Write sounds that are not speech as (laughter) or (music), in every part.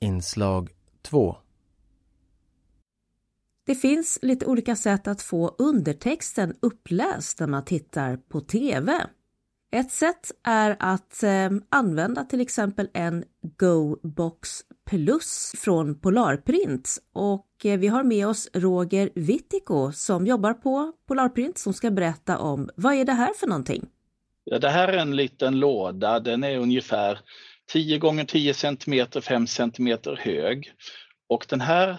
Inslag 2 Det finns lite olika sätt att få undertexten uppläst när man tittar på TV. Ett sätt är att eh, använda till exempel en GoBox Plus från Polarprint och eh, vi har med oss Roger Wittiko som jobbar på Polarprint som ska berätta om vad är det här för någonting? Ja, det här är en liten låda, den är ungefär 10 gånger 10 cm, 5 cm hög. Och den här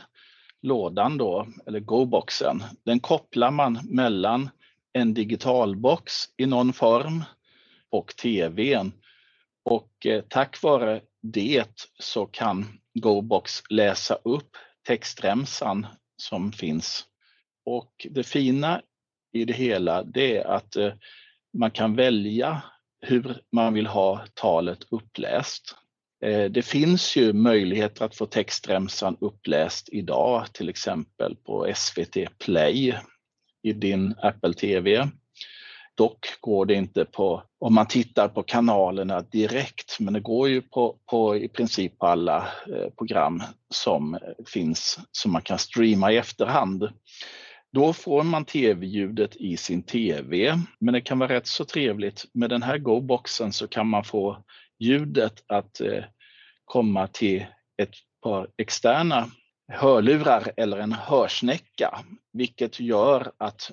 lådan då, eller GoBoxen, den kopplar man mellan en digitalbox i någon form och TVn. Och eh, tack vare det så kan GoBox läsa upp textremsan som finns. Och det fina i det hela det är att eh, man kan välja hur man vill ha talet uppläst. Eh, det finns ju möjligheter att få textremsan uppläst idag, till exempel på SVT Play i din Apple TV. Dock går det inte på, om man tittar på kanalerna direkt, men det går ju på, på i princip på alla eh, program som eh, finns som man kan streama i efterhand. Då får man tv-ljudet i sin tv, men det kan vara rätt så trevligt. Med den här Go-boxen så kan man få ljudet att eh, komma till ett par externa hörlurar eller en hörsnäcka, vilket gör att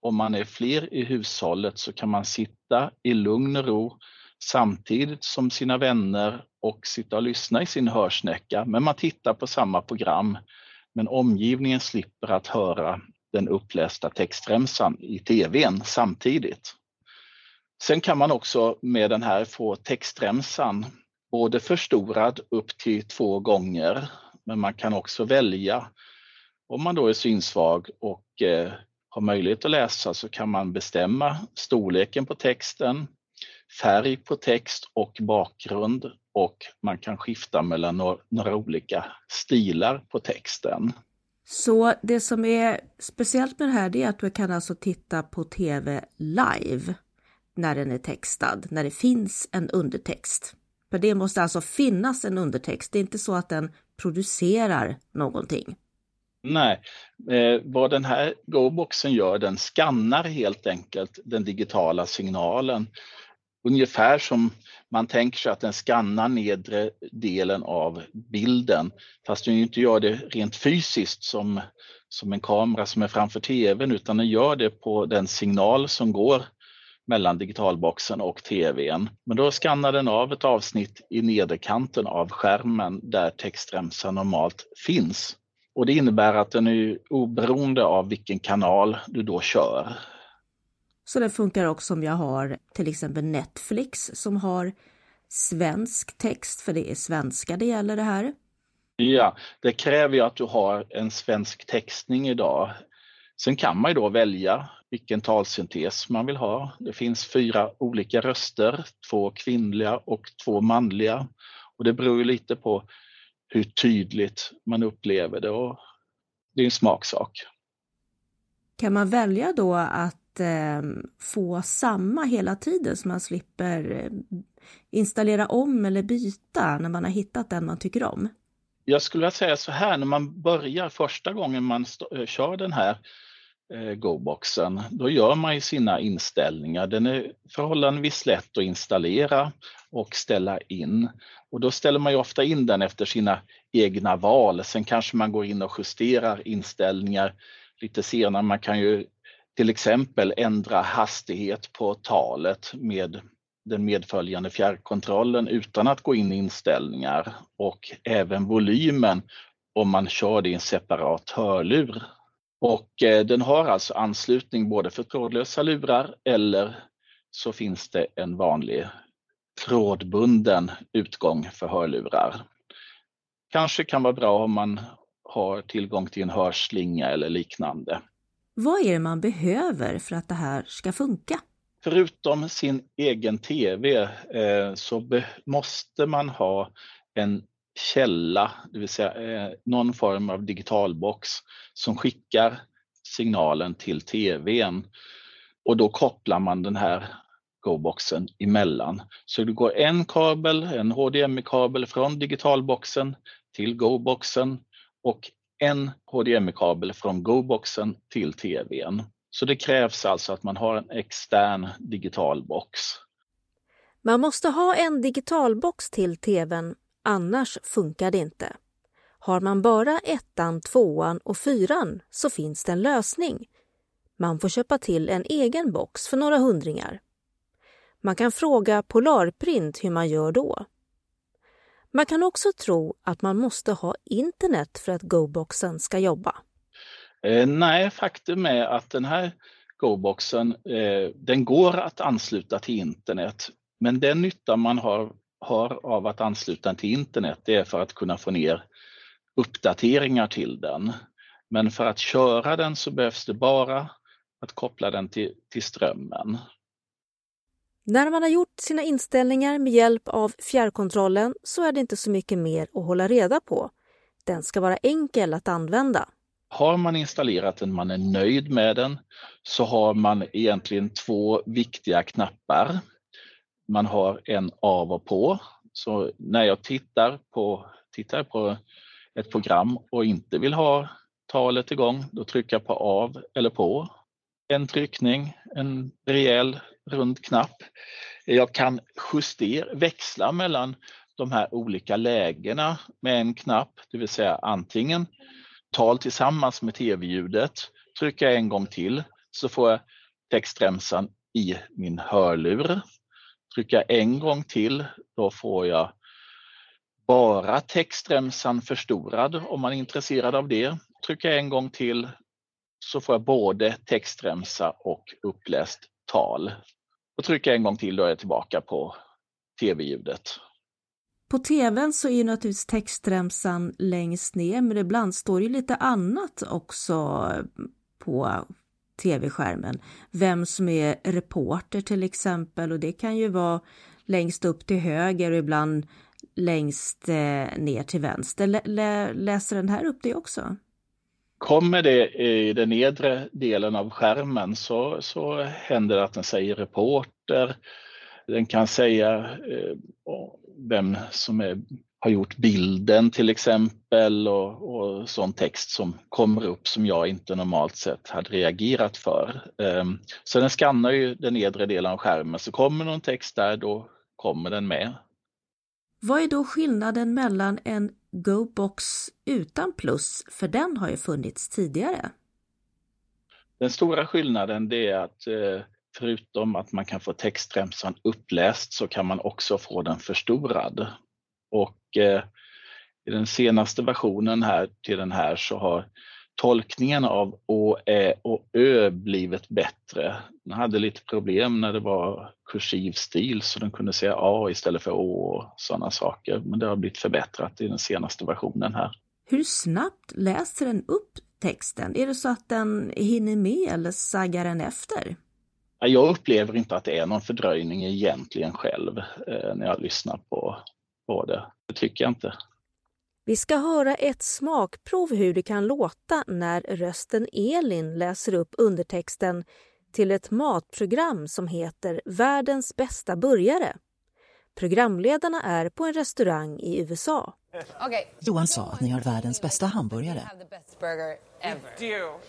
om man är fler i hushållet så kan man sitta i lugn och ro samtidigt som sina vänner och sitta och lyssna i sin hörsnäcka. Men man tittar på samma program, men omgivningen slipper att höra den upplästa textremsan i tvn samtidigt. Sen kan man också med den här få textremsan både förstorad upp till två gånger, men man kan också välja om man då är synsvag och eh, har möjlighet att läsa så kan man bestämma storleken på texten, färg på text och bakgrund och man kan skifta mellan några, några olika stilar på texten. Så det som är speciellt med det här är att du kan alltså titta på TV live när den är textad, när det finns en undertext. För det måste alltså finnas en undertext, det är inte så att den producerar någonting. Nej, eh, vad den här GoBoxen gör, den skannar helt enkelt den digitala signalen. Ungefär som man tänker sig att den skannar nedre delen av bilden, fast den inte gör det rent fysiskt som, som en kamera som är framför tvn, utan den gör det på den signal som går mellan digitalboxen och tvn. Men då skannar den av ett avsnitt i nederkanten av skärmen där textremsan normalt finns. Och det innebär att den är oberoende av vilken kanal du då kör. Så det funkar också om jag har till exempel Netflix som har svensk text, för det är svenska det gäller det här. Ja, det kräver ju att du har en svensk textning idag. Sen kan man ju då välja vilken talsyntes man vill ha. Det finns fyra olika röster, två kvinnliga och två manliga. Och det beror ju lite på hur tydligt man upplever det och det är en smaksak. Kan man välja då att eh, få samma hela tiden så man slipper eh, installera om eller byta när man har hittat den man tycker om? Jag skulle vilja säga så här, när man börjar första gången man eh, kör den här eh, GoBoxen, då gör man ju sina inställningar. Den är förhållandevis lätt att installera och ställa in. Och då ställer man ju ofta in den efter sina egna val. Sen kanske man går in och justerar inställningar lite senare. Man kan ju till exempel ändra hastighet på talet med den medföljande fjärrkontrollen utan att gå in i inställningar och även volymen om man kör det i en separat hörlur. Och eh, den har alltså anslutning både för trådlösa lurar eller så finns det en vanlig trådbunden utgång för hörlurar. Kanske kan vara bra om man har tillgång till en hörslinga eller liknande. Vad är det man behöver för att det här ska funka? Förutom sin egen TV eh, så måste man ha en källa, det vill säga eh, någon form av digitalbox som skickar signalen till TVn. Och då kopplar man den här GoBoxen emellan. Så det går en kabel, en HDMI-kabel från digitalboxen till GoBoxen och en HDMI-kabel från Go-boxen till TVn. Så det krävs alltså att man har en extern digital box. Man måste ha en digitalbox till tvn, annars funkar det inte. Har man bara ettan, tvåan och fyran så finns det en lösning. Man får köpa till en egen box för några hundringar. Man kan fråga Polarprint hur man gör då. Man kan också tro att man måste ha internet för att GoBoxen ska jobba. Eh, nej, faktum är att den här GoBoxen, eh, den går att ansluta till internet. Men den nytta man har, har av att ansluta den till internet, det är för att kunna få ner uppdateringar till den. Men för att köra den så behövs det bara att koppla den till, till strömmen. När man har gjort sina inställningar med hjälp av fjärrkontrollen så är det inte så mycket mer att hålla reda på. Den ska vara enkel att använda. Har man installerat den, man är nöjd med den, så har man egentligen två viktiga knappar. Man har en av och på. Så när jag tittar på, tittar på ett program och inte vill ha talet igång, då trycker jag på av eller på. En tryckning, en rejäl rund knapp. Jag kan justera, växla mellan de här olika lägena med en knapp, det vill säga antingen tal tillsammans med tv-ljudet, trycker jag en gång till så får jag textremsan i min hörlur. Trycker jag en gång till, då får jag bara textremsan förstorad om man är intresserad av det. Trycker jag en gång till så får jag både textremsa och uppläst tal. Och trycker jag en gång till då är jag tillbaka på tv-ljudet. På tvn så är ju naturligtvis textremsan längst ner men ibland står det lite annat också på tv-skärmen. Vem som är reporter till exempel och det kan ju vara längst upp till höger och ibland längst eh, ner till vänster. Läser den här upp det också? Kommer det i den nedre delen av skärmen så, så händer det att den säger reporter. Den kan säga eh, vem som är, har gjort bilden till exempel och, och sån text som kommer upp som jag inte normalt sett hade reagerat för. Eh, så den skannar ju den nedre delen av skärmen så kommer någon text där då kommer den med. Vad är då skillnaden mellan en GoBox utan plus, för den har ju funnits tidigare? Den stora skillnaden det är att eh, förutom att man kan få textremsan uppläst så kan man också få den förstorad. Och eh, i den senaste versionen här till den här så har tolkningen av Å, Ä och Ö blivit bättre. Den hade lite problem när det var kursiv stil så den kunde säga A istället för Å och sådana saker. Men det har blivit förbättrat i den senaste versionen här. Hur snabbt läser den upp texten? Är det så att den hinner med eller saggar den efter? Jag upplever inte att det är någon fördröjning egentligen själv eh, när jag lyssnar på, på det. Det tycker jag inte. Vi ska höra ett smakprov hur det kan låta när rösten Elin läser upp undertexten till ett matprogram som heter Världens bästa burgare. Programledarna är på en restaurang i USA. Okay. Johan sa att ni har världens bästa hamburgare.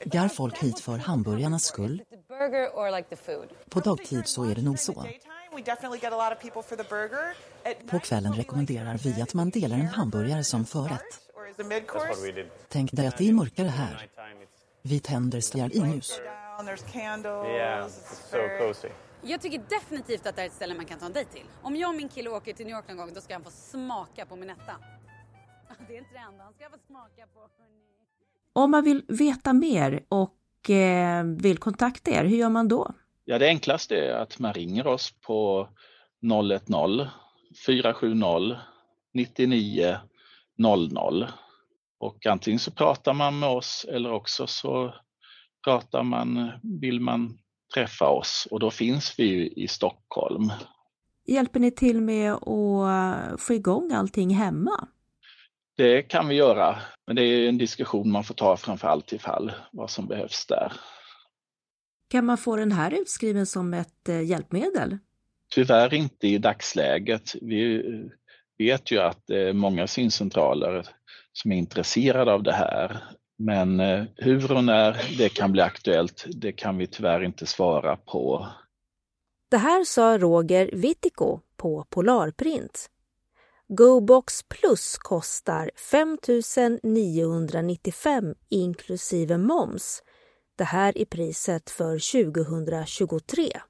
Gar folk hit för hamburgarnas skull? På dagtid så är det nog så. På kvällen rekommenderar vi att man delar en hamburgare som förrätt. Tänk dig att det är mörkare här. Vi tänder stearinljus. Jag tycker definitivt att det är ett ställe man kan ta en dejt till. Om jag och min kille åker till New York någon gång då ska han få smaka på min etta. (laughs) Det är inte det enda han ska få smaka på. Om man vill veta mer och eh, vill kontakta er, hur gör man då? Ja, det enklaste är att man ringer oss på 010 470 99 00 och antingen så pratar man med oss eller också så pratar man, vill man träffa oss och då finns vi i Stockholm. Hjälper ni till med att få igång allting hemma? Det kan vi göra, men det är en diskussion man får ta framför allt i fall, vad som behövs där. Kan man få den här utskriven som ett eh, hjälpmedel? Tyvärr inte i dagsläget. Vi vet ju att det är många syncentraler som är intresserade av det här. Men eh, hur och när det kan bli aktuellt, det kan vi tyvärr inte svara på. Det här sa Roger Wittiko på Polarprint. GoBox Plus kostar 5 995 inklusive moms. Det här är priset för 2023.